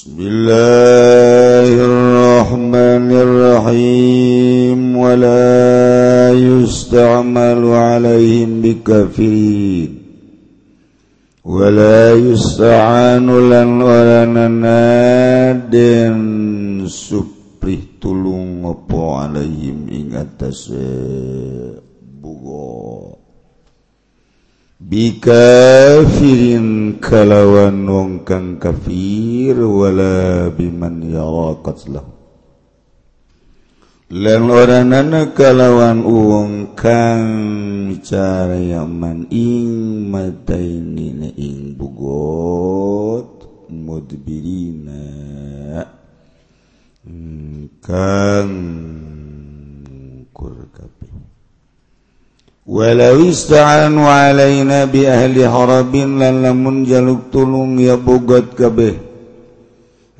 بسم الله الرحمن الرحيم ولا يستعمل عليهم بكافرين ولا يستعان لن ولا ننادن suprih tulung opo alaihim ing atase bugo. Bikafirin kalawan wong kang kafir wala biman yara qatlah lan oranana kalawan wong kang cara yaman ing mataini ing bugot mudbirina. Hmm, kang walau ista'anu alaina bi ahli harabin lan lamun jaluk tulung ya bogot kabeh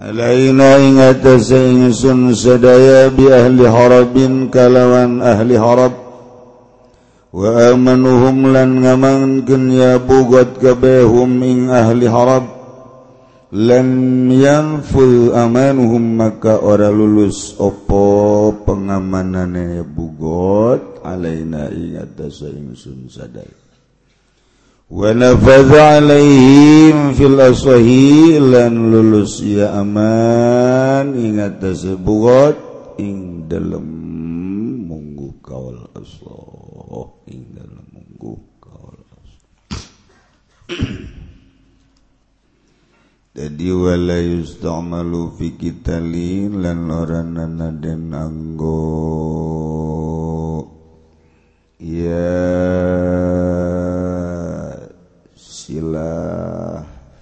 alaina ing atase ingsun sadaya bi ahli harabin kalawan ahli harab wa amanuhum lan ngamankeun ya bogot kabeh hum ing ahli harab lan yang full amanuhum maka ora lulus opo pengamanane bugot alaina ing atas ingsun sadai. Wa nafadha alaihim fil asahi lan lulus ya aman ing atas bugot ing dalem munggu kaul aslah ing dalem munggu kaul aslah jadi wala yustamalu fi kitalin lan ora nana den anggo. Ya sila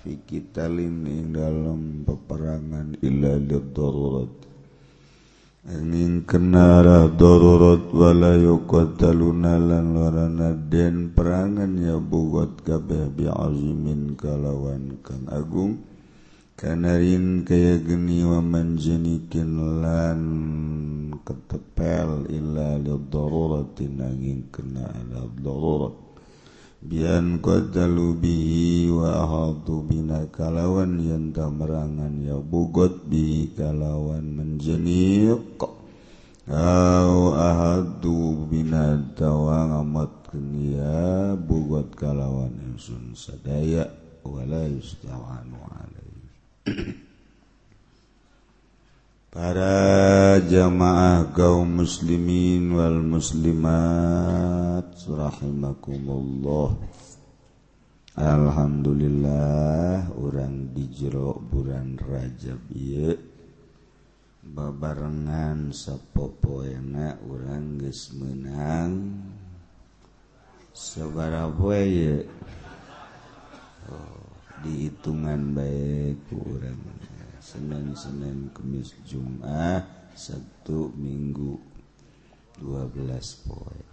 fikitalin dalam peperangan ila darurat. Angin kenara darurat wala yuqataluna lan warana den perangan ya bugot kabeh bi azimin kalawan kang agung Kanarin kaya geni wamanjenikin lan ketepel illa liddaruratin angin kena ala darurat. Bian qadalu bihi wa ahadu bina kalawan yang merangan ya bugot bi kalawan menjenik au ahadu bina tawa ngamatkeun ya bugot kalawan ingsun sadaya wala yustawanu para jamaah kaum muslimin wal muslimat rahimakumullah. Alhamdulillah orang di dijero bulan Rajab ye babarengan sapopoena orang geus menang sabaraha poe ye oh. Dihitungan baik kurang. Senin Senin Kamis Jumat Sabtu Minggu 12 poin.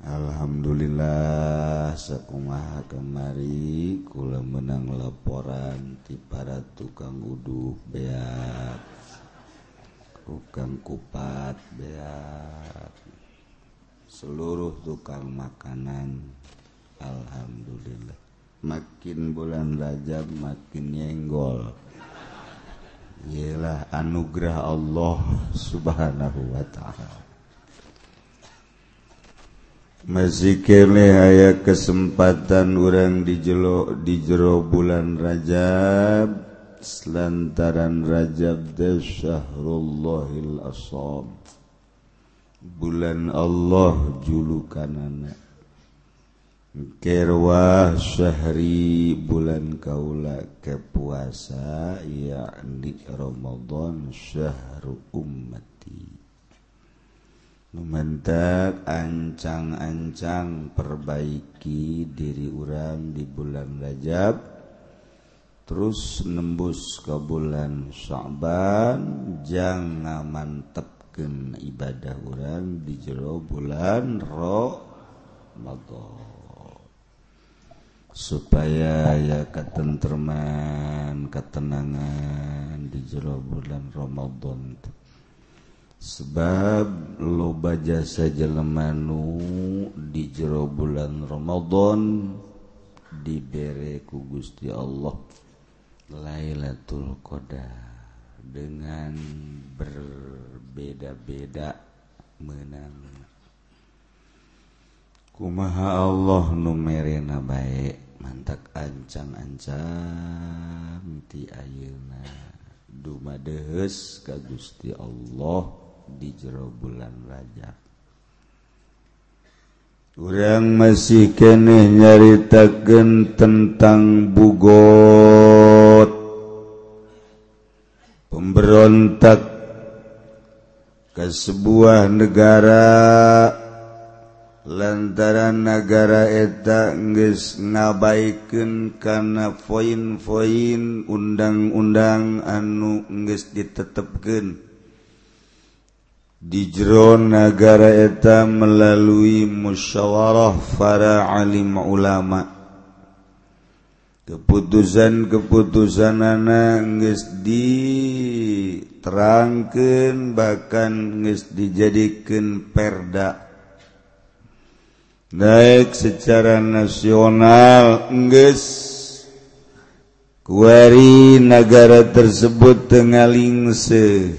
Alhamdulillah sekumaha kemari kula menang laporan di para tukang uduh beak tukang kupat beak seluruh tukang makanan Alhamdulillah makin bulan Rajab makin nyenggol. Ialah anugerah Allah subhanahu Wa ta'ala. Masih kene aya kesempatan orang di jelo di jero bulan Rajab selantaran Rajab de syahrullahil asam bulan Allah julukan anak Kerwah Syahri bulan Kaula kepuasa yakni Ramadan Syahru Ummati. Mementak ancang-ancang perbaiki diri urang di bulan Rajab Terus nembus ke bulan Syaban Jangan mantepkan ibadah urang di jero bulan Ramadan. supaya ya ketenterman ketenangan di jero bulan Ramadan. Sebab loba jasa jelemanu di jero bulan Ramadan dibere ku Gusti Allah Lailatul Qadar dengan berbeda-beda menang. kumaha Allah numerena baik mantak ancang-ancam ti ayeuna dumadeus ka Gusti Allah di jero bulan Rajab. Urang masih keneh nyaritakeun tentang bugot. Pemberontak ke sebuah negara lantaran negara eta geus ngabaikeun kana poin-poin undang-undang anu geus ditetepkeun. Di jero negara eta melalui musyawarah para alim ulama. Keputusan-keputusanana geus diterangkeun bahkan geus dijadikeun perda. naik secara nasional engges kuari negara tersebut tengalingse.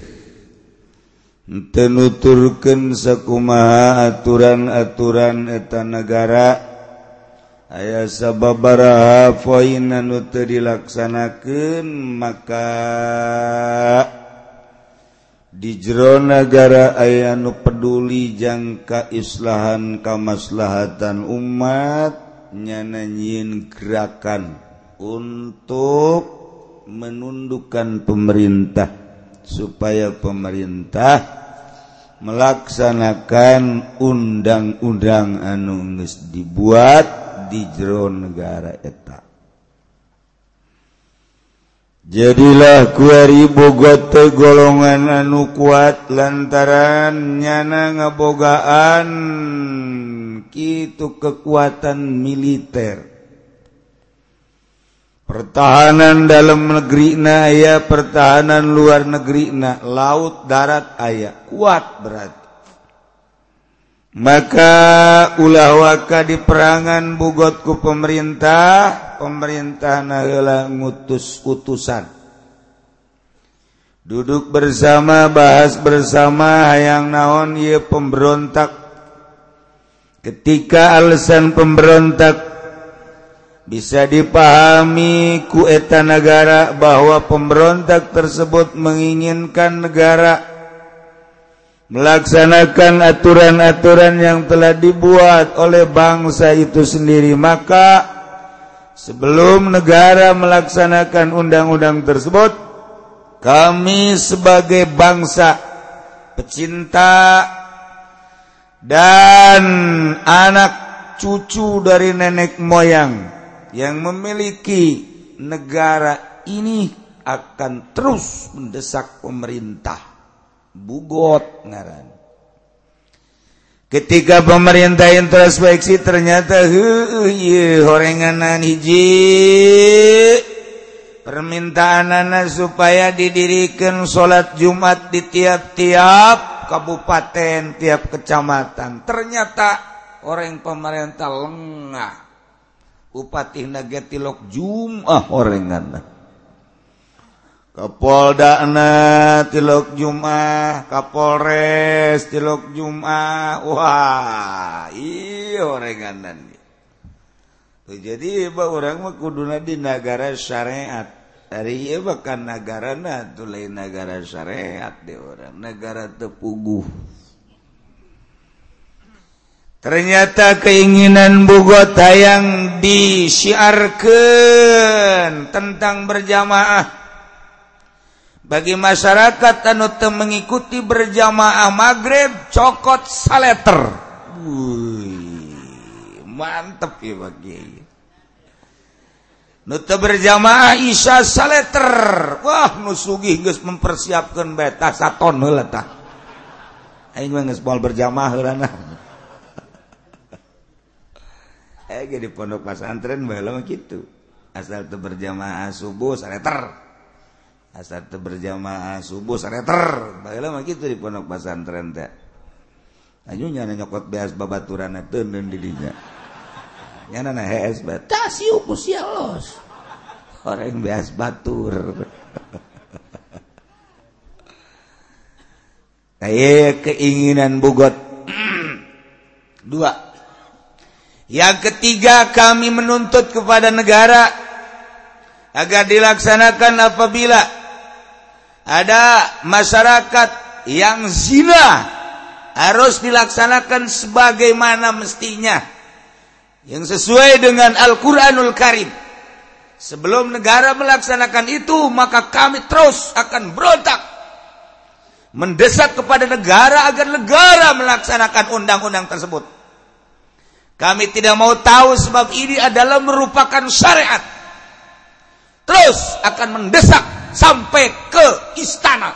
Tenuturken sakumaha aturan-aturan eta negara aya sababaraha poin anu dilaksanakan dilaksanakeun maka di jeronagara aya nu peduli jangka islahan kamaslahatan umat nyananyiin gerakan untuk menundukkan pemerintah supaya pemerintah melaksanakan undang-undang anu dibuat di jero negara etak jadilah kuariboga te golongan anu kuat lantaran nyana ngabogaan gitu kekuatan militer. Pertahanan dalam negeri na aya pertahanan luar negeri na laut darat aya. Kuat berarti. maka ulah waka diperangan bugotku pemerintah pemerintah nahela ngutus utusan. Duduk bersama bahas bersama hayang naon ye pemberontak. Ketika alasan pemberontak bisa dipahami kueta negara bahwa pemberontak tersebut menginginkan negara. Melaksanakan aturan-aturan yang telah dibuat oleh bangsa itu sendiri maka sebelum negara melaksanakan undang-undang tersebut kami sebagai bangsa pecinta dan anak cucu dari nenek moyang yang memiliki negara ini akan terus mendesak pemerintah bugot ngaran. Ketika pemerintah introspeksi ternyata horenganan hiji. Permintaan anak supaya didirikan sholat Jumat di tiap-tiap kabupaten tiap kecamatan. Ternyata orang pemerintah lengah. Upati nagetilok Juah orengan Kapoldana tilok Jumaah Kapolres tilok Jumaah Wah iyo renganan Tuh, jadi ba orang mah kuduna di negara syariat. Dari ieu bahkan negara na tuh lain negara syariat di orang. Negara tepuguh. Ternyata keinginan Bogota yang disiarkan tentang berjamaah. bagi masyarakat anu mengikuti berjamaah maghrib cokot saleter. Wuih, mantep ya bagi. Nuta berjamaah isya saleter. Wah nu sugih geus mempersiapkeun beta saton heula tah. Aing mah geus berjamaah heulana eh di pondok pesantren bae mah kitu. Asal teu berjamaah subuh saleter asal berjamaah subuh sareter. Gitu di pondok pasantren teh. Ajunya nyokot beas babaturan tenen didinya nyana na hes bat tasiu kusialos orang beas batur kayak keinginan bugot. Dua. Yang ketiga kami menuntut kepada negara agar dilaksanakan apabila ada masyarakat yang zina harus dilaksanakan sebagaimana mestinya. Yang sesuai dengan Al-Quranul Karim. Sebelum negara melaksanakan itu maka kami terus akan berontak. Mendesak kepada negara agar negara melaksanakan undang-undang tersebut. Kami tidak mau tahu sebab ini adalah merupakan syariat. Terus akan mendesak sampai ke istana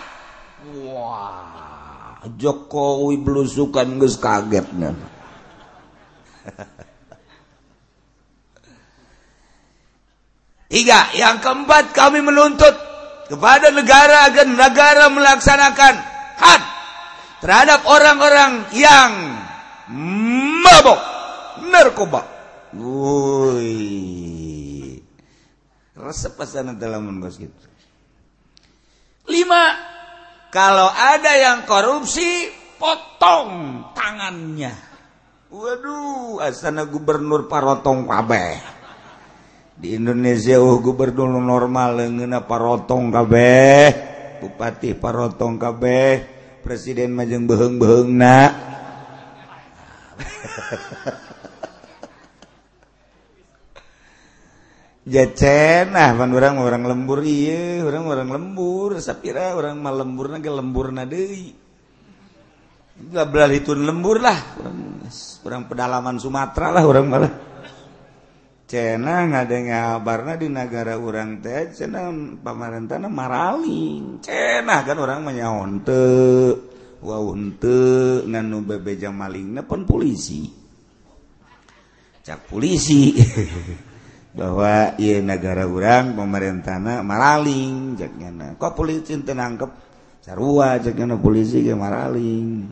wah Jokowi belusukan gus kagetnya Tiga, yang keempat kami menuntut kepada negara agar negara melaksanakan had terhadap orang-orang yang mabok narkoba. Woi. Resep pesanan dalam gitu. lima. Kalau ada yang korupsi potong tangannya. Waduh asana gubernur parotong kabeh. Di Indonesia uh, gubernur normal leungeuna parotong kabeh. Bupati parotong kabeh. Presiden majeng beheng-behengna jecen nah pan orang orang lembur iya orang orang lembur sapira orang mal lembur naga lembur nadei gak belalitun lembur lah orang, orang pedalaman Sumatera lah orang malah. Cena ngade ngabarna di negara orang teh cena pamarentana maraling cena kan orang menyahonte waunte nganu bebeja malingna pun polisi. Cak polisi. bahwa ia negara urang pemerintahna maraling jaknya kok polisi tenangkep sarua jaknya polisi ke maraling.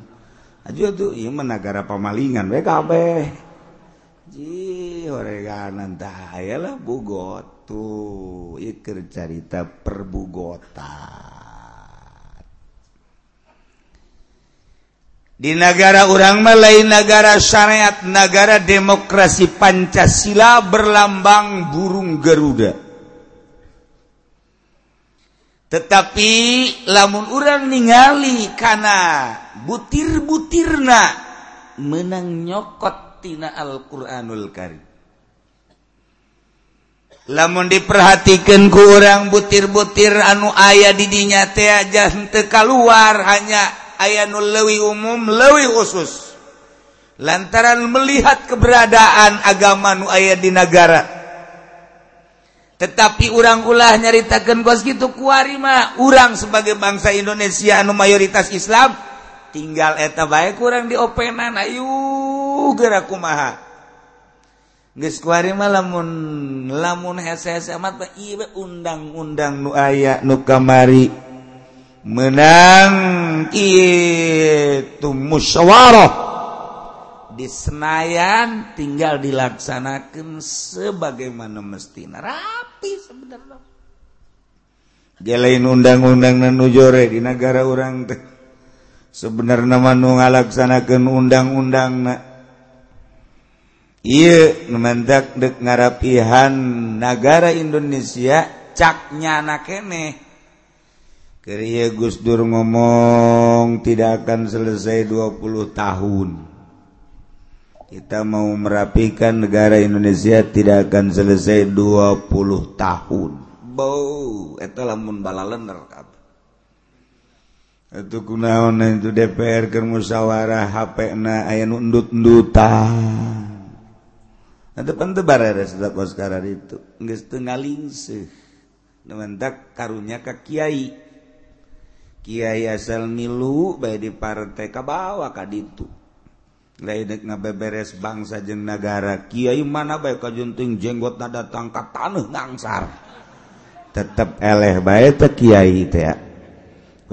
Aja tuh ieu mah negara pemalingan we kabeh. Ji horeganan tah lah bugot tuh. Ieu keur carita perbugotan. di negara orang melain negara syariat negara demokrasi Pancasila berlambang burung Garuda. Tetapi lamun orang ningali karena butir-butirna menang nyokot tina Al-Quranul Karim. Lamun diperhatikan ku orang butir-butir anu ayah didinya teh aja keluar hanya aya nu lewi umum lewi khusus. Lantaran melihat keberadaan agama nu aya di negara tetapi urang-ulah nyaritakan bos gitu kuarima urang sebagai bangsa Indonesia anu mayoritas Islam tinggal eta baik kurang di openan ayu gerak kumaha geus kuarima lamun lamun hese-hese amat ieu undang-undang nu aya nu kamari. menang itu musyawarah. Di Senayan tinggal dilaksanakan sebagaimana mestinya rapi sebenarnya. Gelain undang-undang nanujore di negara orang teh. Sebenarnya manu ngalaksanakan undang-undang na. Iya nemendak dek ngarapihan negara Indonesia caknya anak keneh Kriya Gus Dur ngomong tidak akan selesai 20 tahun. Kita mau merapikan negara Indonesia tidak akan selesai 20 tahun. Bau, itu lamun balalener kabeh. Itu kunaon itu DPR ke musyawarah HP-na aya nundut endut-endutan. Eta pentebar ada sedap sekarang itu. Nggak setengah ngalingseuh. Nementak karunya ke kiai. Kyai asal milu bay di partai kabawa kaditu lain ngabeberes bangsa jeng negara Kiai mana baik kajunting jenggot nada tangkat tanah ngangsar. Tetap eleh baik teh Kiai teh. Ya.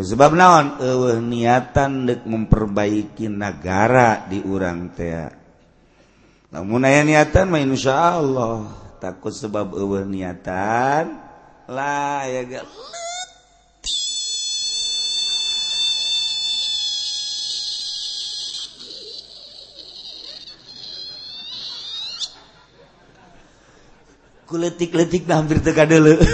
sebab naon? Eueuh niatan dek memperbaiki negara di urang teh. Namun aya niatan mah insya Allah. Takut sebab eueuh niatan. Lah ya galuh kuletik-letik hampir teka dulu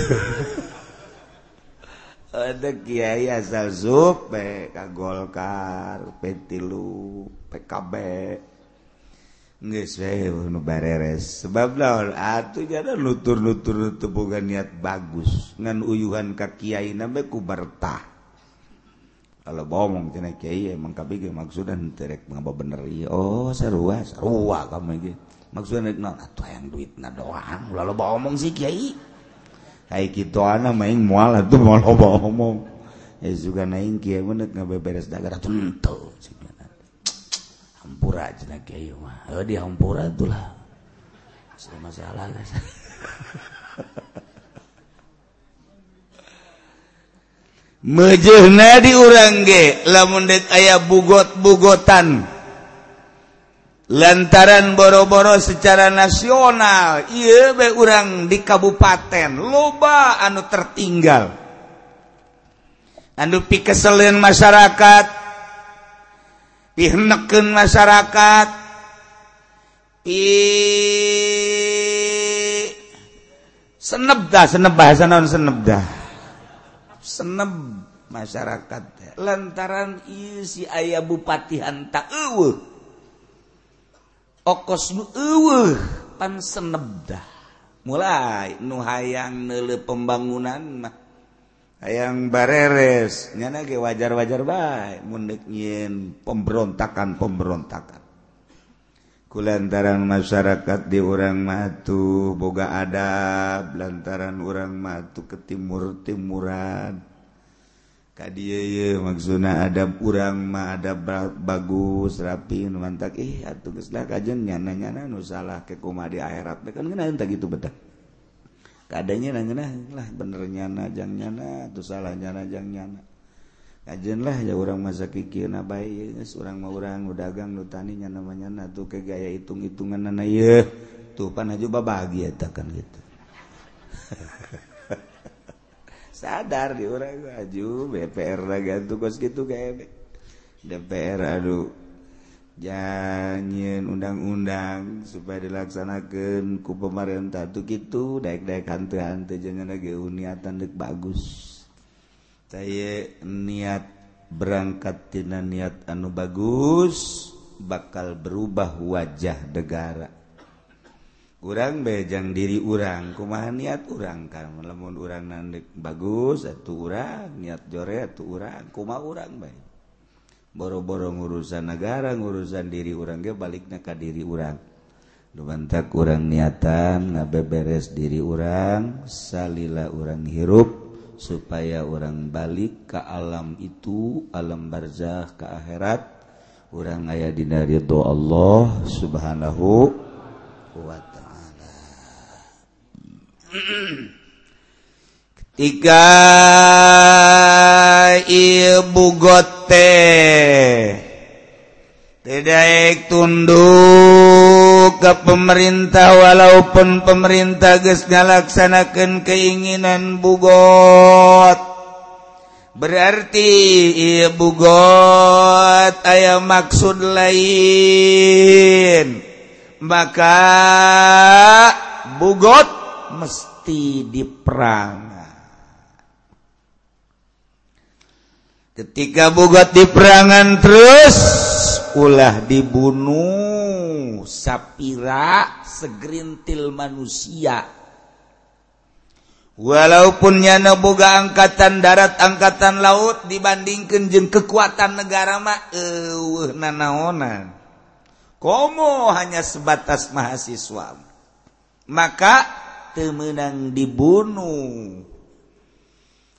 Ada Kiai asal sup, PK Golkar, Petilu, PKB. Nggak nu bareres. Sebab lawan atuh jadi nutur-nutur tebogan niat bagus. Ngan uyuhan ka Kiai nambe ku bertah. kalau bohong cina kiai emang kabeh maksudnya terek ngapa bener? Iya oh sarua sarua kamu ge maksudna non atuh duit duitna doang. Lalu bohong sih kiai. Hai kitu ana maing moal atuh moal bohong. Ya juga naik kiai meunit ngabeberes dagar tentu hampura cenah kiai mah. Oh di hampura tuh lah masalah guys. mejehna diurangge lamun aya bugot-bugotan. Lantaran boro-boro secara nasional iya be urang di kabupaten loba anu tertinggal. Anu pikeselen masyarakat pihnekeun masyarakat pi senebda seneb bahasa naon senebda seneb masyarakat lantaran isi ayah bupatihan tak okos pan seneb dah. Mulai nu hayang neule pembangunan mah. Hayang bareres nyana ge wajar-wajar bae mun pemberontakan-pemberontakan. kulantaran masyarakat di orang matu. Boga adab lantaran orang matu ke timur timuran kadieu maksudna adab urang ma adab bagus rapi mantak. Ih eh, atuh geus lah kajen nyana-nyana nu salah ke kumaha di akhirat. Kan ngeunah teh gitu betah. Kadangnya ngeunah lah bener nyana jang nyana tuh salah nyana jang nyana. ajenlah ya orang masa kikir na baik orang mau orang dagang nu taninya namanya na tuh ke gaya hitung hitungan nana ye tuh pan aja bahagia takkan gitu. Sadar di orang aju BPR lagi tuh kos gitu kayak DPR aduh. Janyin undang-undang supaya dilaksanakan ku pemerintah tuh gitu daik-daik hantu-hantu jangan lagi uniatan dek bagus. tay niat berangkat tina niat anu bagus bakal berubah wajah negara. Kurang bejang diri urang kumaha niat urang? Kan Lamun urang nandek bagus atau urang niat jore atau urang kumaha urang baik boro-boro urusan negara urusan diri urang ge baliknya ke diri urang. Lumantak kurang niatan ngabe beres diri urang salila urang hirup supaya orang balik ke alam itu alam barzah ke akhirat orang ayah di ridho Allah subhanahu wa ta'ala. Ketika ibu gote tidak tunduk. Ke pemerintah walaupun pemerintah guysnya laksanakan keinginan bugot. Berarti Ibugot aya maksud lain. Maka bugot mesti diperang ketika bogat di perangan terus ulah dibunuh sapira segerintil manusia. Walaupun nyana boga angkatan darat angkatan laut dibandingkan jeng kekuatan negara mah uh, nanaonan komo hanya sebatas mahasiswa. Maka temenang dibunuh.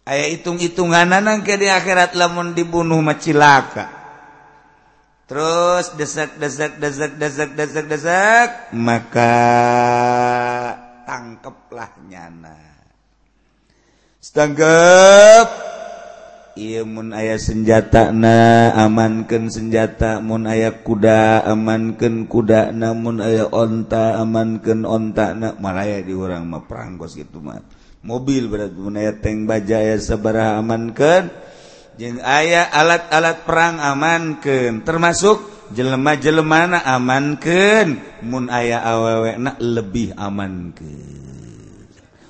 Ayaah hitung-hitungan anang ke di akhirat lamun dibunuh macilaka terus desak desak desak desak desak desak maka tangkeplah nyana. Tanggap Imun ayah senjata na amankan senjata mun ayah kuda amankan kuda namun ayah onta amankan onta na malaya di orang mah perang gitu mah. Mobil berarti mun ayah tank baja ayah sabaraha amankan Jeng ayah alat-alat perang amanken termasuk jelemah-jelemana amanken mun ayah awewek nak lebih aman ke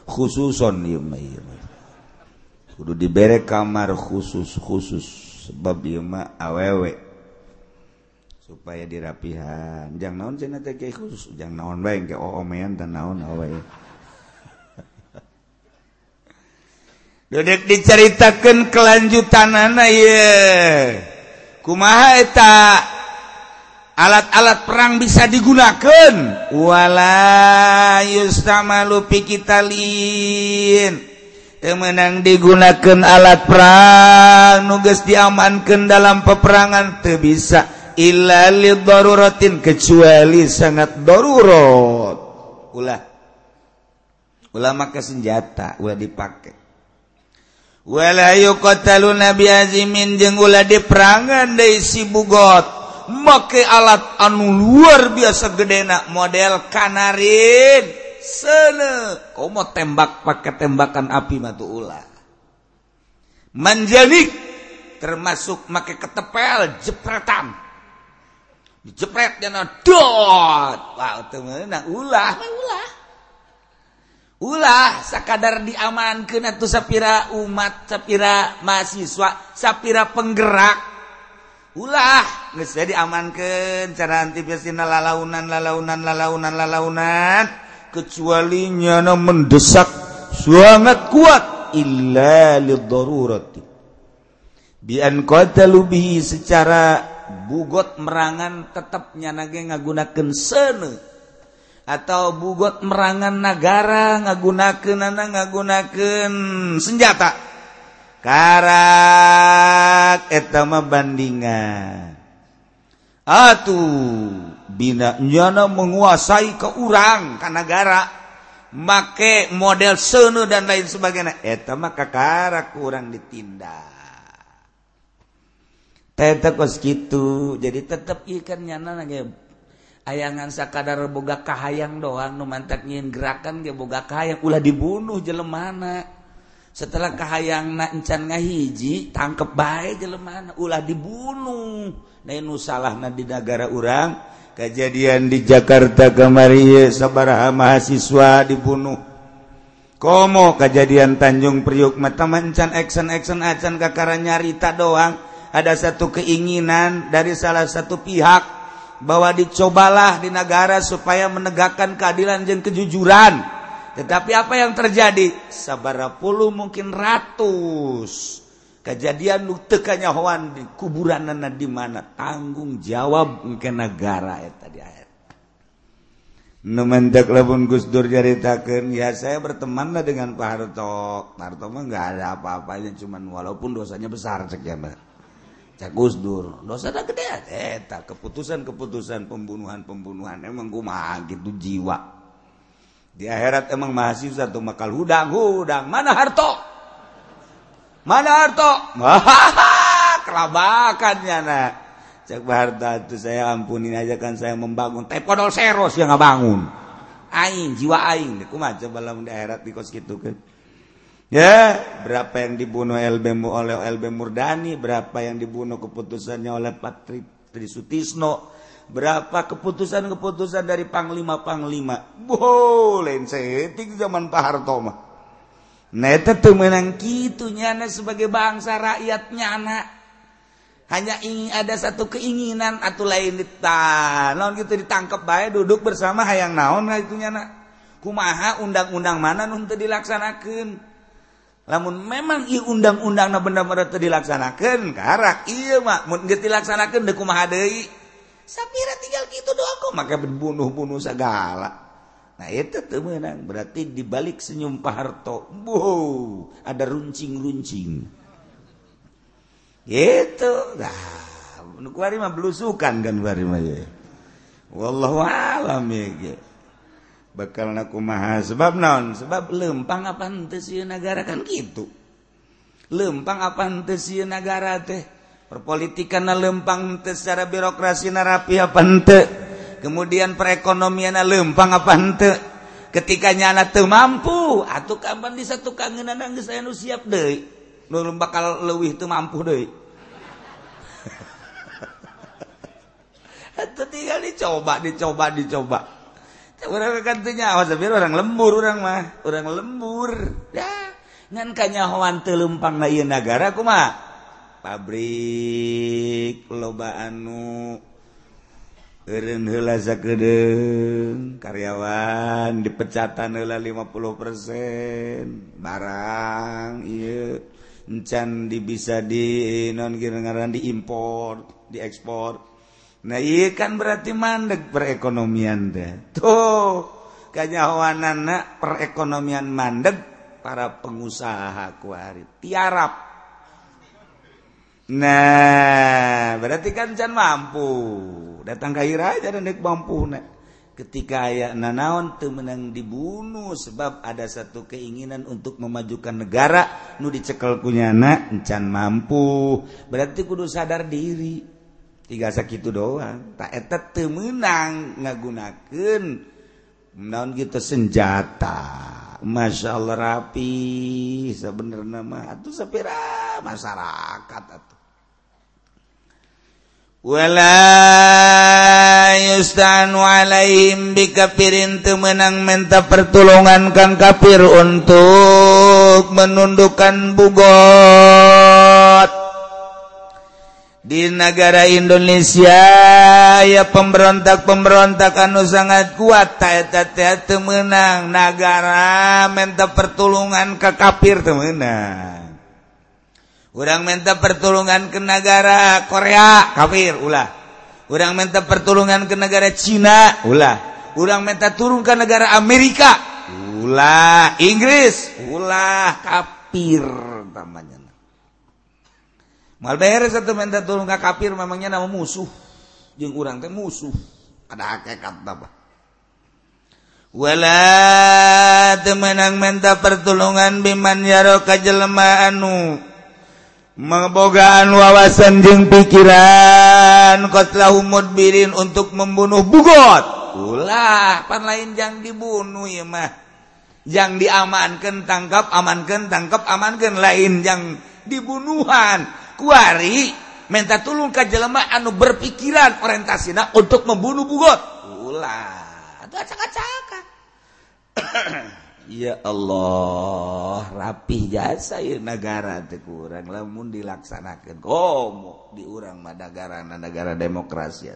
khususon ieu mah kudu dibere kamar khusus khusus sebab ieu mah awewek supaya dirapihan. Jangan naon cenah teh khusus? Jangan naon bae engke oomean dan naon awewe? Dedek diceritakan kelanjutan anak kumaha eta alat-alat perang bisa digunakan wala yustamalu pikitalin. Temenang digunakan alat perang nugas diamankan dalam peperangan teu bisa illa daruratin kecuali sangat darurat. Ulah. Ulah maka senjata ulah dipakai nabimin jenggula di perangan sibugot make alat anu luar biasa gedenak model Kanarin. Sene kau mau tembak pakai tembakan api matu ulah. Menjadi termasuk make ketepel jepretan. Dijepret dan dot. Wow temen ulah. Ulah ulah sakadar diaman kena tuh sapira umat sapira mahasiswa sapira penggerak. Ulah nggak saya diamankan cara antipiasina lalaunan lalaunan lalaunan lalaunan. Kecuali nyana mendesak sangat kuat illa lidarurati bian qatalu bihi secara bugot merangan tetap nyana ge ngagunakeun seuneu. Atau bugot merangan negara ngagunaken anak ngagunaken senjata. Karat etama bandingan. Atuh binaknyana menguasai ke urang ke negara make model senu dan lain sebagainya. Etama kakara kurang ditindak. Tetap kos gitu jadi tetap ikan nyana ayangan sakadar boga kahayang doang nu mantak nyin gerakan ge boga kahayang. Ulah dibunuh jelemana. Setelah kahayang na encan ngahiji tangkep baik jelemana. Ulah dibunuh. Lain nu salah na di negara urang kejadian di Jakarta kemari sabaraha mahasiswa dibunuh. Komo kejadian Tanjung Priuk mata mancan action action acan kakara nyarita doang. Ada satu keinginan dari salah satu pihak. Bahwa dicobalah di negara supaya menegakkan keadilan dan kejujuran. Tetapi apa yang terjadi? Sabarapuluh mungkin ratus kejadian lu tekanya hewan di kuburan di mana tanggung jawab mungkin negara ya tadi ayat. Numentek labun Gus Dur jaritakeun ya saya berteman lah dengan Pak Harto. Pak Harto mah nggak ada apa-apanya cuman walaupun dosanya besar sekian Gus Dur. Dosa ada gede eta keputusan-keputusan pembunuhan-pembunuhan emang kumaha gitu jiwa. Di akhirat emang mahasiswa tuh bakal hudang hudang. Mana harto? Mana harto? Kelabakannya nak cek harta itu saya ampunin aja kan saya membangun tepodol seros yang nggak bangun aing jiwa aing deh kumaha coba lamun di akhirat di kos gitu kan? Ya, berapa yang dibunuh LB oleh LB Murdani, berapa yang dibunuh keputusannya oleh Pak Tri, Tri Sutisno, berapa keputusan-keputusan dari panglima-panglima. Boleh setik zaman Pak Harto mah. Nah itu tuh menang gitu nyana sebagai bangsa rakyat nyana. Hanya ingin ada satu keinginan atau lain ditan. Lawan gitu ditangkap baik duduk bersama hayang naon lah itu nyana. Kumaha undang-undang mana untuk dilaksanakan. namun memang I undang-undang na benda mere dilaksanakan karak. Iya mak mun dilaksanakan dekumai Sapira tinggal gitu doang kok maka bunuh-bunuh segala. Nah itu temenang berarti dibalik senyum Pak Harto wow ada runcing-runcing. Gitu. Nah mah belusukan kan kuari mah wallahu alam ya gitu bakal naku maha sebab non sebab lempang apa negara kan gitu. Lempang apa negara teh? Perpolitikan lempang te secara birokrasi narapi apa ente? Kemudian perekonomian lempang apa ente? Ketika nyana ah, tuh mampu atau kapan di satu kangenan geus aya nu siap deh, nu bakal lebih tuh mampu deh, atuh tinggal dicoba dicoba dicoba. orang gantinya awas biar orang lembur orang mah. Orang lembur. Ya ngan kanyahoan telumpang na negara kuma pabrik loba anu eren heula sakedeung karyawan dipecatan heula 50 persen. Barang iya encan di bisa di non kira ngaran diimpor diekspor Nah iya kan berarti mandek perekonomian deh. Tuh kanyawanan perekonomian mandek para pengusaha kuari tiarap. Nah berarti kan can mampu datang ke aja dan dek mampu nah. Ketika ayah nanaon temenang dibunuh sebab ada satu keinginan untuk memajukan negara nu dicekel kunyana encan mampu berarti kudu sadar diri tiga sakit doang. Tak etat temenang ngagunakan naon gitu senjata. Masya Allah rapi. Sebenarnya mah atuh sepira masyarakat atuh. Wala yustanu alaihim bikafirin temenang minta pertolongan kang kafir untuk menundukkan bugot di negara Indonesia ya pemberontak-pemberontak anu sangat kuat. Temenang negara minta pertolongan ke kafir temenang kurang minta pertolongan ke negara Korea kafir ulah. Kurang minta pertolongan ke negara Cina ulah. Kurang minta turun ke negara Amerika ulah. Inggris ulah. Kafir namanya beres satu minta turun nggak kafir memangnya nama musuh. Jeng urang teh musuh. Ada hakikat apa wala temenang minta pertolongan biman yaro kajelma anu. Mengebogaan wawasan jeng pikiran kotlahu mudbirin untuk membunuh bugot. Ulah pan lain jang dibunuh ya mah. Yang diamankan tangkap amankan tangkap amankan lain yang dibunuhan. Kuari minta tulung ke jelema anu berpikiran orientasi nah untuk membunuh bugot. Ulah itu acak-acakan. Ya Allah rapih jasa ya negara kurang. Lamun dilaksanakan komo di urang mah negara negara demokrasi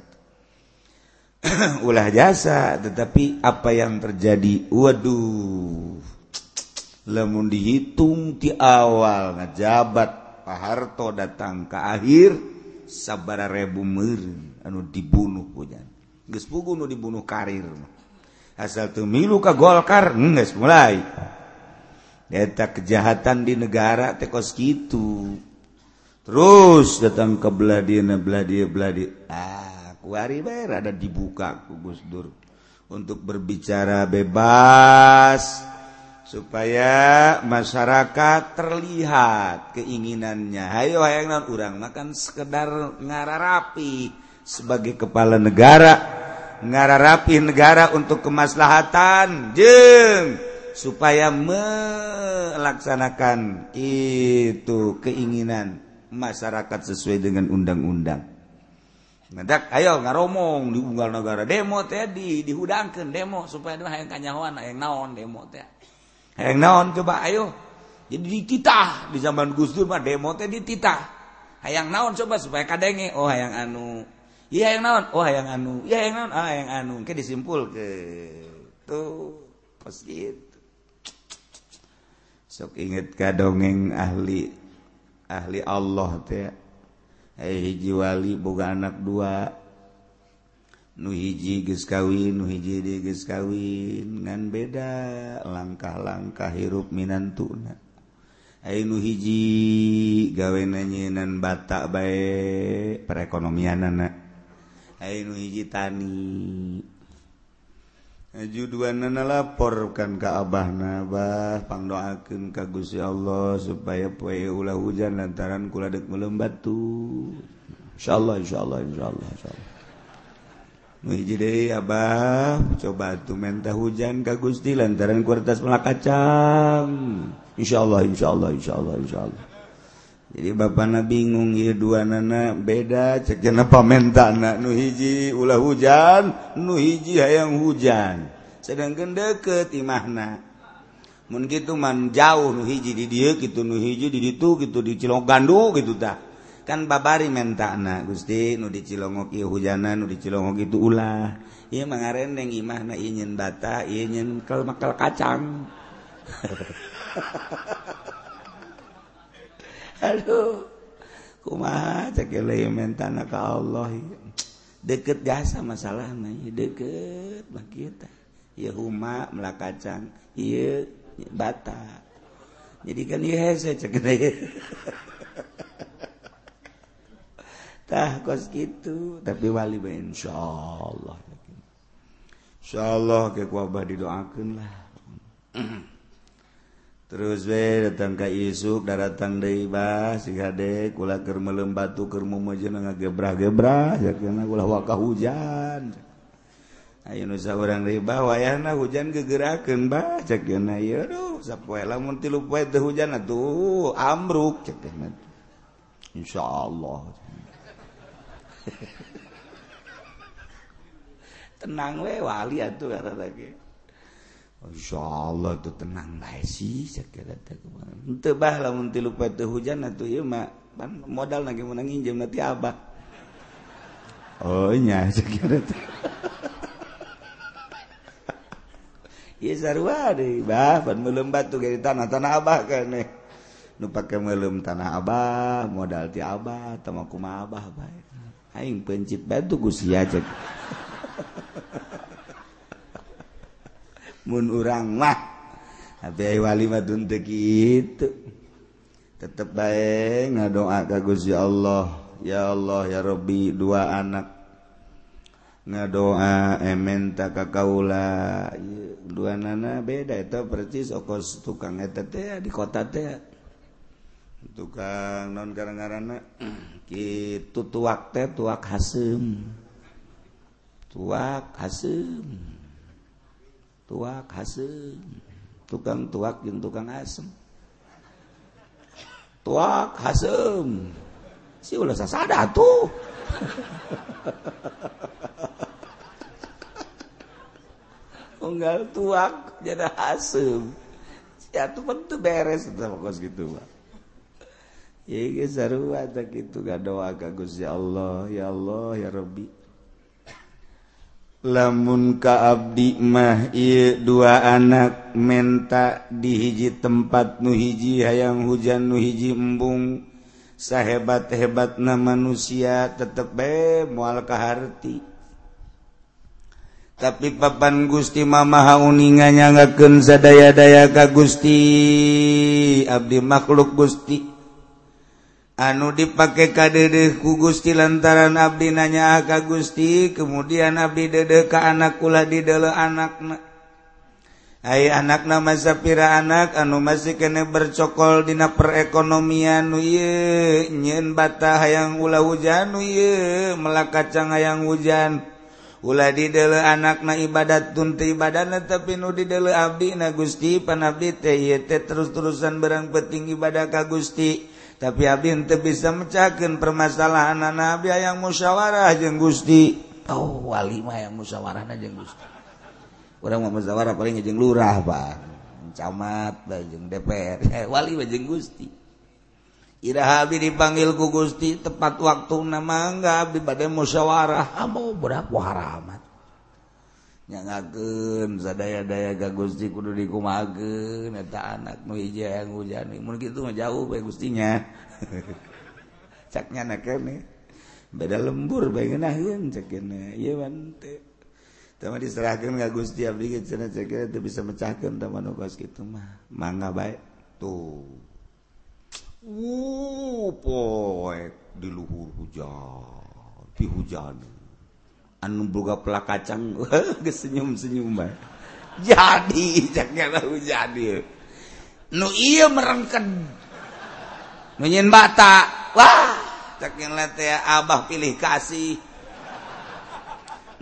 ulah jasa tetapi apa yang terjadi? Waduh lamun dihitung di awal ngajabat Paharto datang ke akhir sabara rebu mer anu dibunuh hujan. Geus pugu nu dibunuh karir asal teu milu ka Golkar geus mulai. Eta kejahatan di negara tekos gitu terus datang ke beladieuna beladie beladie ah kuari bae rada dibuka ku Gus Dur untuk berbicara bebas. Supaya masyarakat terlihat keinginannya. Hayo non urang makan sekedar ngara rapi sebagai kepala negara ngara rapi negara untuk kemaslahatan. Jeng! Supaya melaksanakan itu keinginan masyarakat sesuai dengan undang-undang. Ngedak ayo ngaromong di unggal negara demo teh di dihudangkan demo supaya yang kanyawan yang naon demo teh Heng naon coba ayo. Jadi dititah di zaman Gus Dur mah demo teh dititah. Hayang naon coba supaya kadenge oh hayang anu. Iya hayang naon oh hayang anu. Iya hayang naon ah hayang anu. Ke disimpul ke tuh pas gitu. Sok inget ka dongeng ahli ahli Allah teh. Hei hiji wali boga anak dua nuhiji gekawin nuhiji gekawin ngan beda langkah-langkah hirup Minan tuna nuhiji gawe nanyinan batak baik perekonomian anak nu hiji tani. Juduan nana laporkan ke Abah nabah pangdoaken kagusi Allah supaya poe ulah hujan lantaran kula dek melembatu Insyaallah Insyaallah Insyaallah Insyaallah. Muhijiri Abah coba tuh mentah hujan ka Gusti lantaran kuartas melakacang. Insya Allah Insya Allah Jadi bapak na bingung ya dua nana beda cek jeung pamentana nu hiji ulah hujan, nuhiji hayang hujan. Sedangkan deket imahna. mungkin kitu man jauh nuhiji di dia gitu nuhiji di itu gitu di cilong Gandu gitu tak kan babari mentakna Gusti. Nu di Cilongok ieu hujanan nu di Cilongok itu ulah. Ieu mangarendeng imah na ingin bata ieu nyen kel makel kacang. Aduh kumaha cek ieu mentana ka Allah. Deket jasa masalahna deket mah kita ieu huma melah kacang ieu bata. Jadi kan ieu hese cek tah kos gitu. Tapi wali be insya Allah insya Allah ke kuabah didoakan lah. Terus we datang ke Yusuf datang dari bah si gade kula ker melem batu ker mumojo ngagebrah-gebrah ya karena kula wakah hujan. Ayo nusa orang riba wayahna hujan gegerakeun bah cek kena. Ya aduh sapoe lamun tilu poe teh hujan atuh amruk cek kena. Insyaallah. tenang we wali atuh kata lagi Insya Allah tuh tenang bae sih sakira teh kemarin. Teu bah lamun ti lupa teu hujan atuh ieu mah pan modal lagi menang nginjem nanti abah. Oh nya sakira teh. Ieu sarua deui bah pan meuleum batu ge tanah tanah abah keneh. Nu pake meuleum tanah abah modal ti abah tamaku mah abah bae. Aing pencit batu Gusia aja Mun urang mah tapi ai wali mah teu kitu. Tetep bae ngadoa ka Gusti Allah, ya Allah ya Rabbi dua anak. Ngadoa emen tak kaula. Dua nana beda itu percis okos tukang eta teh di kota teh. Tukang non garang-garana gitu tuak teh tuak hasem. Tuak hasem. Tuak hasem. Tukang tuak jeung tukang asem tuak hasem. Si ulah sasada tuh. Unggal tuak jadi hasem. Ya tuh pentu beres kos gitu pak gitu doa kagusya Allah. Ya Allah ya Robbi lamun ka Abdi mah dua anak menta dihiji tempat nuhiji hayang hujan nuhiji embung. Sahebat-hebat na manusia tetep be mual kaharti tapi papan Gusti Mamaha uninganya ngakeun sadaya-daya ka Gusti. Abdi makhluk Gusti. anu dipakai kadede ku Gusti lantaran Abdi nanya ka Gusti kemudian Abdi dede ka anakula di dalam anak Hai anak nama Sapira anak anu masih kene bercokol dina perekonomian nu nyen bata hayang ula hujan nuye melakacang hayang hujan. Ula di dele anak na ibadat tunti ibadah tapi nu di dele Abdi na Gusti panabdi teh terus-terusan berang peting ibadah ka Gusti. tapi Abin te bisa mecaken permasalahan anak Abi yang musyawarah jeng Gusti. Oh wali mah yang musyawarah jeng Gusti. Orang mau musyawarah paling jeng lurah pak. Camat jeng DPR eh, wali jeng Gusti. Ira Abi dipanggil ku Gusti tepat waktu nama enggak Abi badai musyawarah. Amo berapa haramat nyangaken sadaya-daya ga Gusti kudu dikumagen eta anak nu hiji yang hujan mun kitu mah jauh bae Gustinya. Cak nyana kene beda lembur bae ngeunaheun cek kene. Ieu man teh tama diserahkeun ka Gusti abdi geus cenah cek kene teu bisa mecahkeun tama nu kos kitu mah. Mangga bae tuh. Uh poek. Di luhur hujan di hujan. anu boga pelak kacang senyum-senyuman jadi jadi. Nu iya merengken. Nunyin bata. Wah cekin lete abah pilih kasih.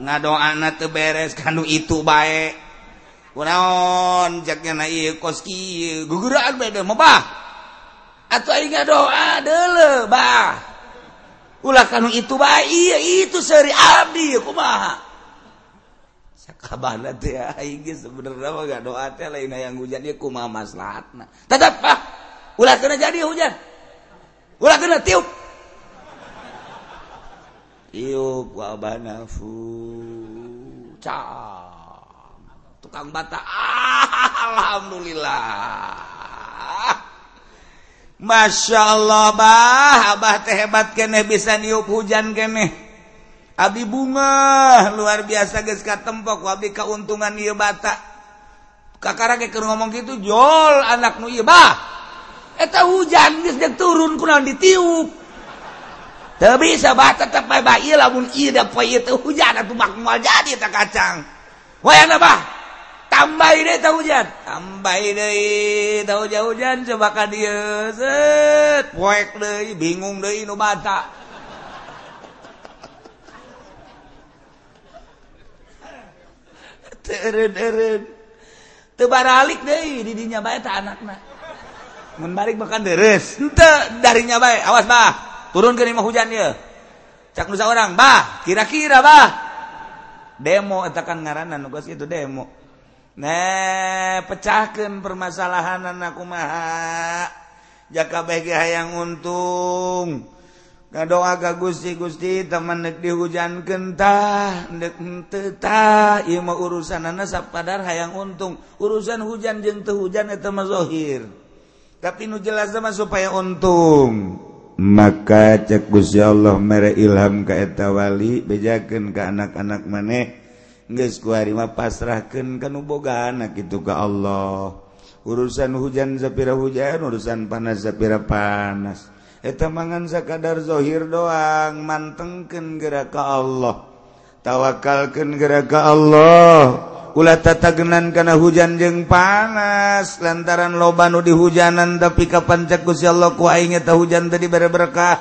Ngadoan teu beres kanu itu baik kunaon jaknya na iya kos kieu. Guguraan beda mau bah. Atau ingat doa dulu bah. ulah kanu itu baik itu seri abdi aku mah sakabana teh aing geus sebenarnya mah gak doa teh lain yang hujan ieu kumaha maslahatna. Tetap ah ulah kena jadi hujan. Ulah kena tiup. Tiup wa banafu cam. Tukang bata ah, alhamdulillah. Masya Allah bah. Abah teh hebat kene bisa niup hujan kene Abi bunga luar biasa geus katempok wabi keuntungan iya bata. Kakara ke ngomong gitu jol anak nu iya bah. Eta hujan geus dek turun kunaon ditiup. Teu bisa bah tetep bae bae lamun ieu da poe hujan atuh mak moal jadi eta kacang. Wayana bah. tambah tahu hujan. Tambah tahu hujan. Coba dia set. Poek deui bingung deui nu bata. Teureun teu baralik deui di dinya bae teh anakna. Mun balik makan deres. Henteu darinya bae. Awas bah. Turunkeun imah hujan ieu cak nusa orang bah kira-kira bah. Demo eta kan ngaranna nugas itu demo. ne pecahkan permasalahan anakku maha jaka jakabeh hayang untung. Doa ka Gusti Gusti teman nek di hujan gentah teta mau urusan anak sabpadadar hayang untung. Urusan hujan jeung teu hujan eta mah zahir tapi nu jelas mah supaya untung. Maka cekusya Allah mere Ilham keetawali bejaken ke anak-anak maneh. harima pasrahkan kanuboga anak itu ke Allah. Urusan hujan zapira hujan urusan panas zapira panas. Eta mangan sakadar dzohir doang mantengken geraka Allah. Tawakalkan geraka Allah. Ulah tatagenan karena hujan jeng panas lantaran lobanu di hujanan tapi kapan cekus ya Allah ku aing eta hujan tadi bere berkah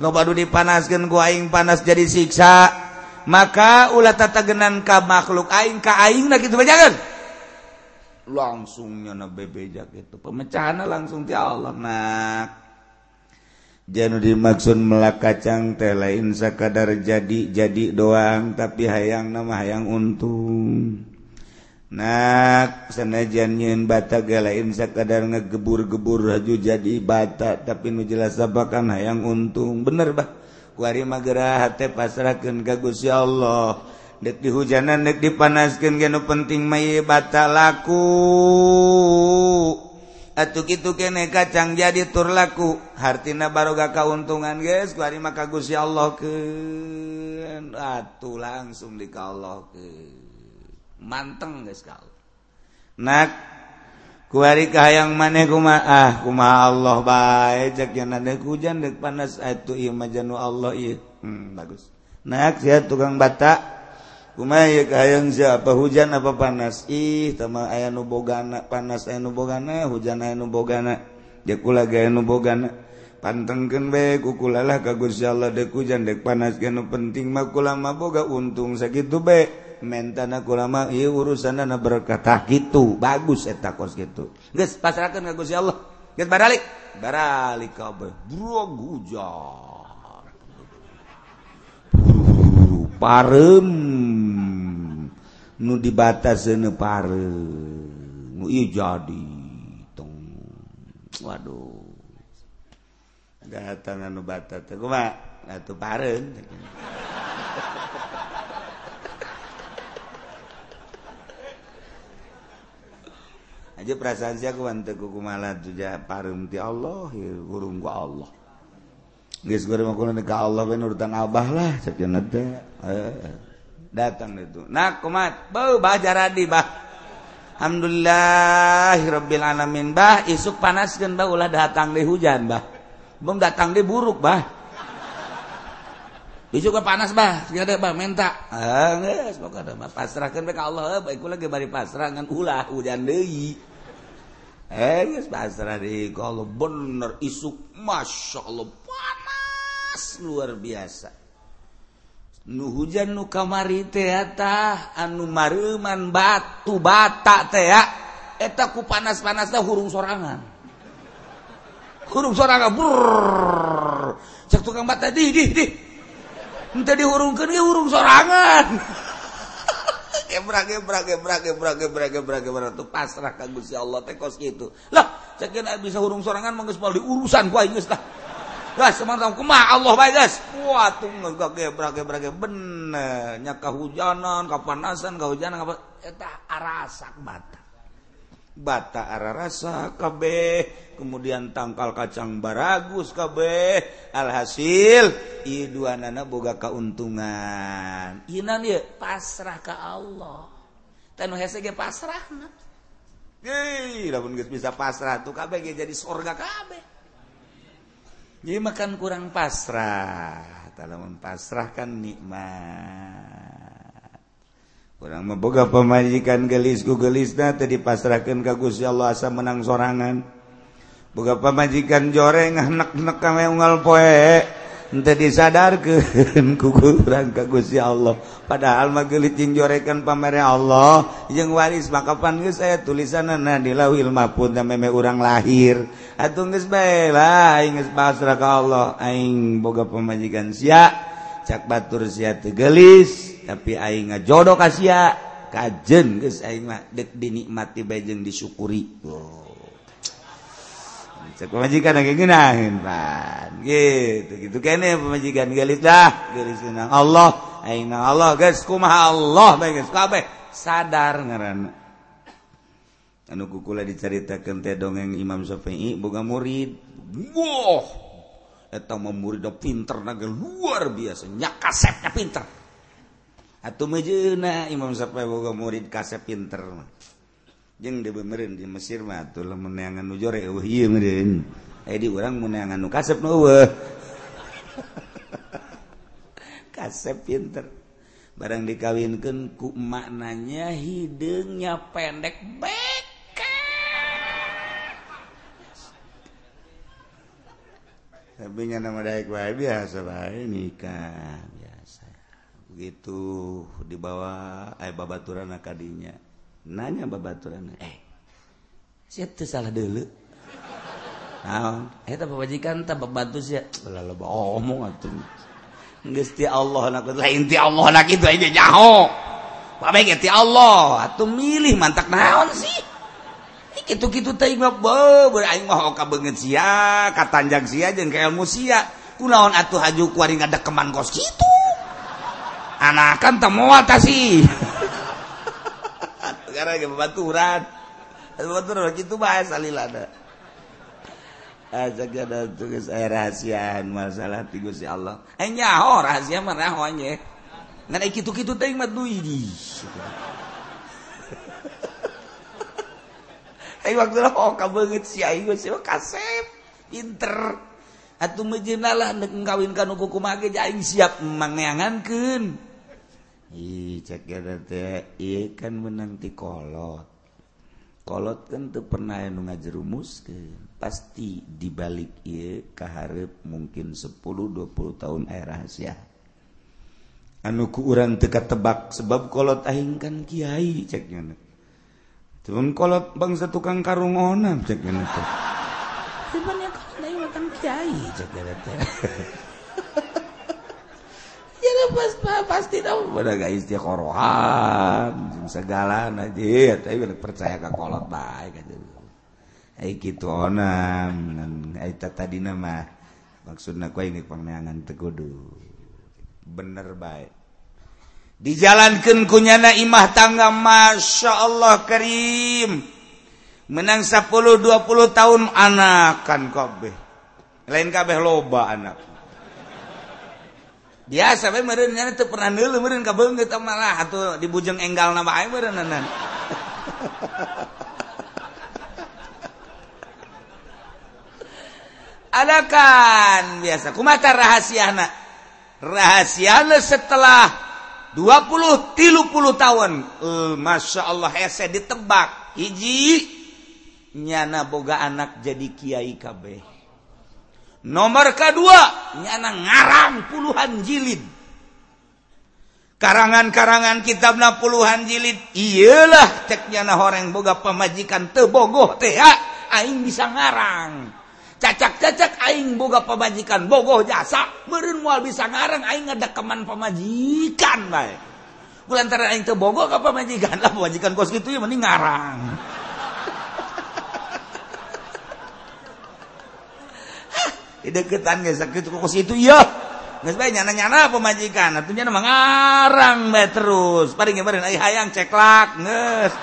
lobanu dipanaskan ku aing panas jadi siksa. maka ulah tatagenan ka makhluk aing ka aing gitu bajakan langsungnya na bebejak itu. Pemecahan langsung ti Allah nak. Janu dimaksud melak kacang teh lain sakadar jadi jadi doang tapi hayang nama hayang untung. Nak sanajan nyeun bata ge lain sakadar ngegebur-gebur haju jadi bata tapi nu jelas bahkan hayang untung. Bener bah. wari magera hati pasrahkan kagusya Allah. Dek di hujanan dek dipanaskan geno penting mai bata laku. Atuh kitu kene kacang jadi tur laku. Hartina baroga kauntungan guys wari maka gusya Allah ke atuh langsung di Allah ke manteng guys kau nak kuari kahayang maneh kuma ah kuma Allah bae cek yang ada hujan dek panas ah, atuh ieu mah janu Allah ieu. Hmm, bagus. Nak sia tukang bata. Kuma ieu kahayang siapa? Hujan apa panas? Ih tama aya nu bogana panas aya nu bogana hujan aya nu bogana. Dia kula gaya nu bogana. Pantengkeun bae ku kula ka Gusti Allah dek hujan dek panas ganu penting mah kula mah boga untung sakitu bae mentana ulama iya urusan berkata gitu. Bagus eta kos gitu. Guys pasrahkan ke Gusti Allah. Guys baralik. Baralik kabeh bro gujar parem. Nu dibataseun parem. Nu ieu jadi tong. Waduh. Datang anu batas batat kumaha? Atuh parem. aja perasaan saya kawan teku kumala tuja parum ti Allah ya gurung gua Allah. Guys gue mau aku ka Allah ben urutan abah lah cenah teh. Datang itu nah kumat. Bau bah jaradi bah. Alhamdulillah Rabbil alamin bah. Isuk panaskan bah. Ulah datang di hujan bah. Belum datang di buruk bah. juga panas bah. Ada bah menta. Ah, nges, ada, bah. pasrahkan mereka Allah baik lagi bari pasrah ngan ulah hujan deui. Eh pasrah deui. Kalau bener isuk masya Allah panas. Luar biasa. Nu hujan nu kamari teh tah. Anu mareuman batu bata teh eta eh, ku panas-panasna hurung sorangan. Hurung sorangan cek tukang bata dih dih dih. ente dihurungkeun ge hurung sorangan gebrak gebrak gebrak gebrak gebrak gebrak gebrak tuh pasrah ka Gusti Allah tekos gitu. lah cekin bisa hurung sorangan mah geus di urusan gua aing geus Gas semantau kumah Allah bae gas. Wah tuh nggak gebrak gebrak bener nya kahujanan, kapanasan, kehujanan, apa eta arasak mata. bata arah rasa kabeh. Kemudian tangkal kacang baragus kabeh. Alhasil dua nana boga keuntungan. Inan ya pasrah ke Allah. Tanu hese ge pasrah lamun geus bisa pasrah tuh kabeh ge jadi surga kabeh. Jadi makan kurang pasrah. Talamun pasrah kan nikmat. kurang memboga pemajikan gelisku gelisnya tadi pasrahkan ke Gusti Allah asa menang sorangan. Boga pemajikan joreng ah, anak-anak kami unggal poe ente disadarkan ku kurang ke Gusti Allah. Padahal mah geulit jeung jorekan pamere Allah jeung waris maka pan geus tulisan tulisanna di lauhil mahfuz da meme urang lahir. Atuh geus bae lah geus pasrah ka Allah. Aing boga pemajikan sia cak batur sia teu gelis. tapi aing ngajodoh kasia kajen geus aing mah dek dinikmati bae jeung disyukuri. Oh. Cek pemajikan agak ngeunaheun pan. Gitu gitu kene pemajikan gelis dah, gelis nang Allah, aing nang Allah geus kumaha Allah bae geus kabeh sadar ngaranna. Anu kukula diceritakeun teh dongeng Imam Syafi'i boga murid. Wah. Wow. Eta mah muridna pinter naga luar biasa, nyakasepnya pinter. Atuh mejuna Imam sampai boga murid kasep pinter jeng Jeung di benerin di Mesir mah tuh lamun neangan nu jore eueuh ieu meureun. eh di urang menangan nu kasep nu eueuh. kasep pinter. Barang dikawinkeun ku maknanya hidungnya pendek beke. Tapi nya nama daek bae biasa bae nikah. gitu dibawa eh babaturan akadinya nanya babaturan eh siap tuh salah dulu. Nah eh, eta babajikan tak babatu sia. Lalu omong atuh. Geus ti Allah nak lain ti Allah nak itu aja nyaho. Pamege ti Allah atuh milih mantak naon sih? Eh, gitu-gitu teh mah beuh aing mah oka beungeut sia katanjang sia jeung ka ilmu sia. Kunaon atuh haju kuari ngadekeman kos kitu anakan temuat kasih sekarang ke baturan baturan gitu bahas alilada Ajak ada ah, tugas saya rahasiaan masalah tiga si Allah. Eh nyaho rahasia mah nyaho anye. Ngan iki tu kitu teh mah duit di. Eh waktu lah oh kabeungeut si aing sih oh, kasep pinter. Atuh mejeun lah nek ngawinkan uku mage aing siap mangeangankeun. Hi kan menanti kolot. Kolot kan tuh pernah yang ngajerumus ke pasti dibalik ia keharep mungkin 10-20 tahun air rahasia. Anuku urang teka tebak sebab kolot aing kan kiai ceknya cuman kolot bangsa tukang karung onam ceknya tuh sebenarnya kolot aing kiai ceknya pasti segala percaya kekolot baik eh, gitu eh, tadi nama. Maksud aku ini penangan tegudu bener baik. Dijalankan kunyana imah tangga Masya Allah Karim. Menang 10 20 tahun anakan kabeh. Lain kabeh loba anaknya biasa we meureun nya teu pernah neuleuh meureun ka kabeungeut malah atuh dibujeng enggal na bae meureunanan Adakan biasa. Kumata rahasiana rahasiana setelah 20 tilu puluh tahun. Uh, Masya Allah hese ditebak. Hiji nyana boga anak jadi kiai kabeh. nomor kedua nyana ngarang puluhan jilid. Karangan-karangan kitab na puluhan jilid iyalah ceknya nyana horeng boga pemajikan tebogoh teh aing bisa ngarang. Cacak-cacak aing boga pemajikan bogoh jasa meureun moal bisa ngarang aing ngedekeman pemajikan bae. Bulan aing tebogoh ka pemajikan lah pemajikan kos kitu ya mending ngarang. deketan guys sakit kok situ? Iya. Geus bae nyana-nyana pemajikan atunya mah ngarang bae terus. Paring kemarin ai hayang ceklak geus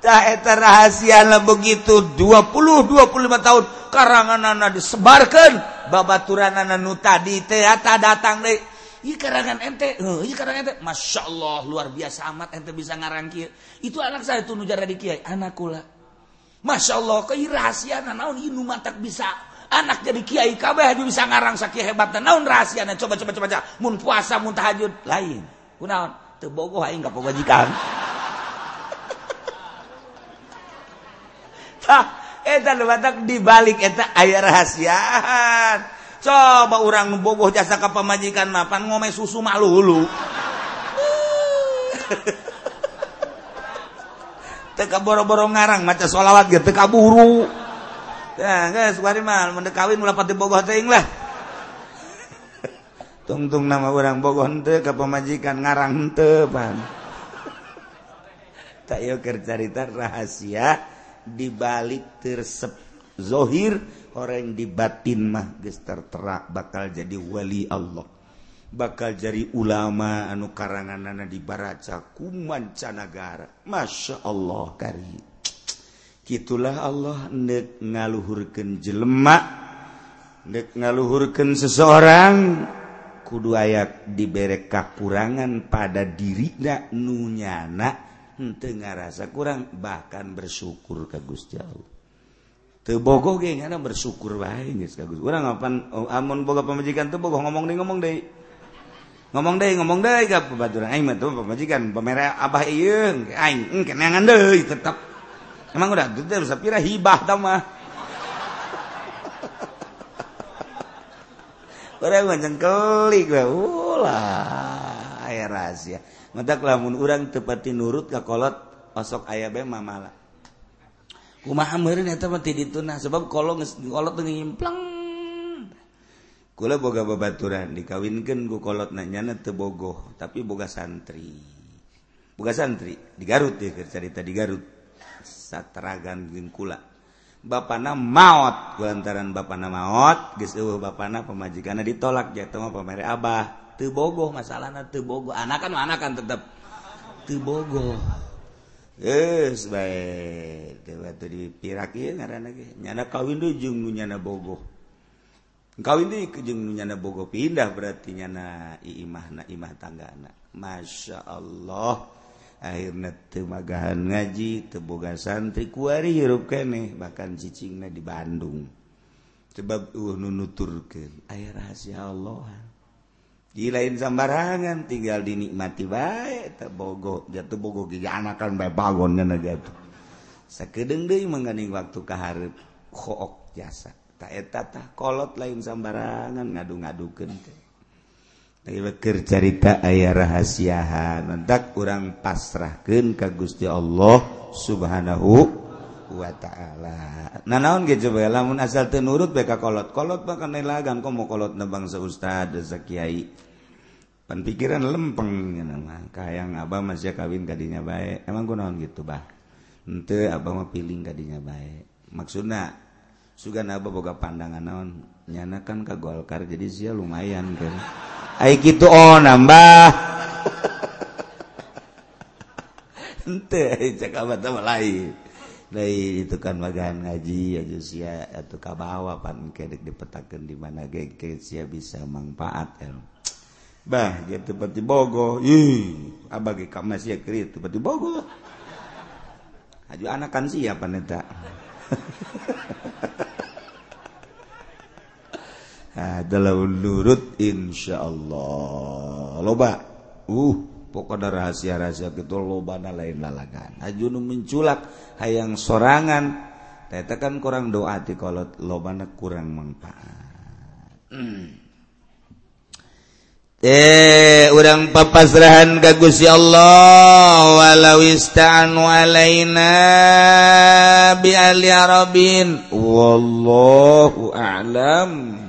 Tah eta rahasia begitu 20 25 tahun. Karanganana disebarkan. Babaturanana nu tadi teh datang deui Iya karangan ente, iya karangan ente, masya Allah luar biasa amat ente bisa ngarang kia. Itu anak saya tuh nujar di kiai, anak kula. Masya Allah ke rahasia naon? Ini matak bisa. Anak jadi kiai kabeh bisa ngarang sakit hebat naon rahasia coba coba coba mun puasa mun tahajud. Lain. Kunaon teu bogoh aing ka pagajikan tah eta nu matak dibalik eta aya rahasiaan. Coba orang bogoh jasa ka pamajikan mapan ngome susu malulu teka boro-boro ngarang maca sholawat gitu teka buru. Ya guys mari mal mendekawin melapat di bogoh teing lah. Tungtung nama orang bogoh ente ke pemajikan ngarang ente pan. Tak yuk cerita rahasia di balik tersep zohir orang di batin mah gester terak bakal jadi wali Allah. bakal jadi ulama anu karangan nana di baraca kumancanagara. Masya Allah kari. Gitulah Allah nek ngaluhurkan jelemak nek ngaluhurkan seseorang kudu ayak diberek kakurangan pada diri nak nunyana ente ngarasa kurang bahkan bersyukur ke Gusti Allah. Tebogo bogoh ge bersyukur bae geus ka Gusti. Urang apan oh, amun boga pamajikan teu bogoh ngomong deui ngomong deui ngomong deh ngomong deh gak pembaturan aing mah tuh pemajikan pemerah abah iya aing kenangan deh tetap emang udah tuh teh pira hibah tau mah orang macam kelik lah ulah ayah rahasia matak lamun orang tepati nurut ke kolot osok ayah be mamala kumaha meureun eta mah teu dituna sebab kolot kolot teu ngimplang Kula boga babaturan dikawinkan gukolot nanyana tebogoh tapi boga santri. Boga santri di Garut ya cerita di Garut. Satragan jeung kula. Bapana maut kulantaran bapana maot geus eueuh bapana pamajikanna ditolak jatuh mah pamere abah. Teu bogoh masalahna teu bogoh. Anakan anakan tetep teu bogoh. Geus bae teu batu dipirakeun ngaranna ge. Nyana kawin deui jeung nyana bogoh. kawinnya Bogo pindah berarti nyana Imah na Imah tangga anak Masya Allah. Akhirnya temagahan ngaji teboga santri kuari hirup kene bahkan cicingnya di Bandung. Sebab uh nunuturkan air rahasia Allah di lain sambarangan tinggal dinikmati baik tak bogo jatuh bogo gigi anakan baik bangunnya gitu sakedeng deh mengenai waktu keharap kook jasa. taetatah kolot lain sambarangan ngadu-ngaduken carita ayah rahasiahan mentak kurang pasrahkan ka Gusti Allah subhanahu wa ta'ala. Na naon gitu bae lamun asal tenurut be ka kolot kolot bahkan nelagan kok mau kolot nebang seustad sekiai pan pikiran lempeng mah kayang abah masih kawin kadinya baik emang naon gitu bah? Ente abah mau piling kadinya baik maksudna sugan Abah boga pandangan naon? Nyanakan ka Golkar jadi sia lumayan kan? Ai kitu oh nambah. Henteu ai cek Abah teh lain. Lain itu kan bagian ngaji aja sia atuh ka bawa pan kedek dipetakeun di mana ge sia bisa manfaat ya. Bah gitu pati bogo. Ih Abah ge ka masih kri itu pati bogo. Aju anak kan siapa neta? Eh, lurut Insya Allah loba. Uh pokoknya rahasia-rahasia gitu loba lain lalagan Ajunu menculak hayang sorangan. Teta kan kurang doa ti kalau lobana kurang manfaat. Hmm. eh urang papasrahan ka ya Allah walau ista'an walaina bi ali arabin. Wallahu a'lam.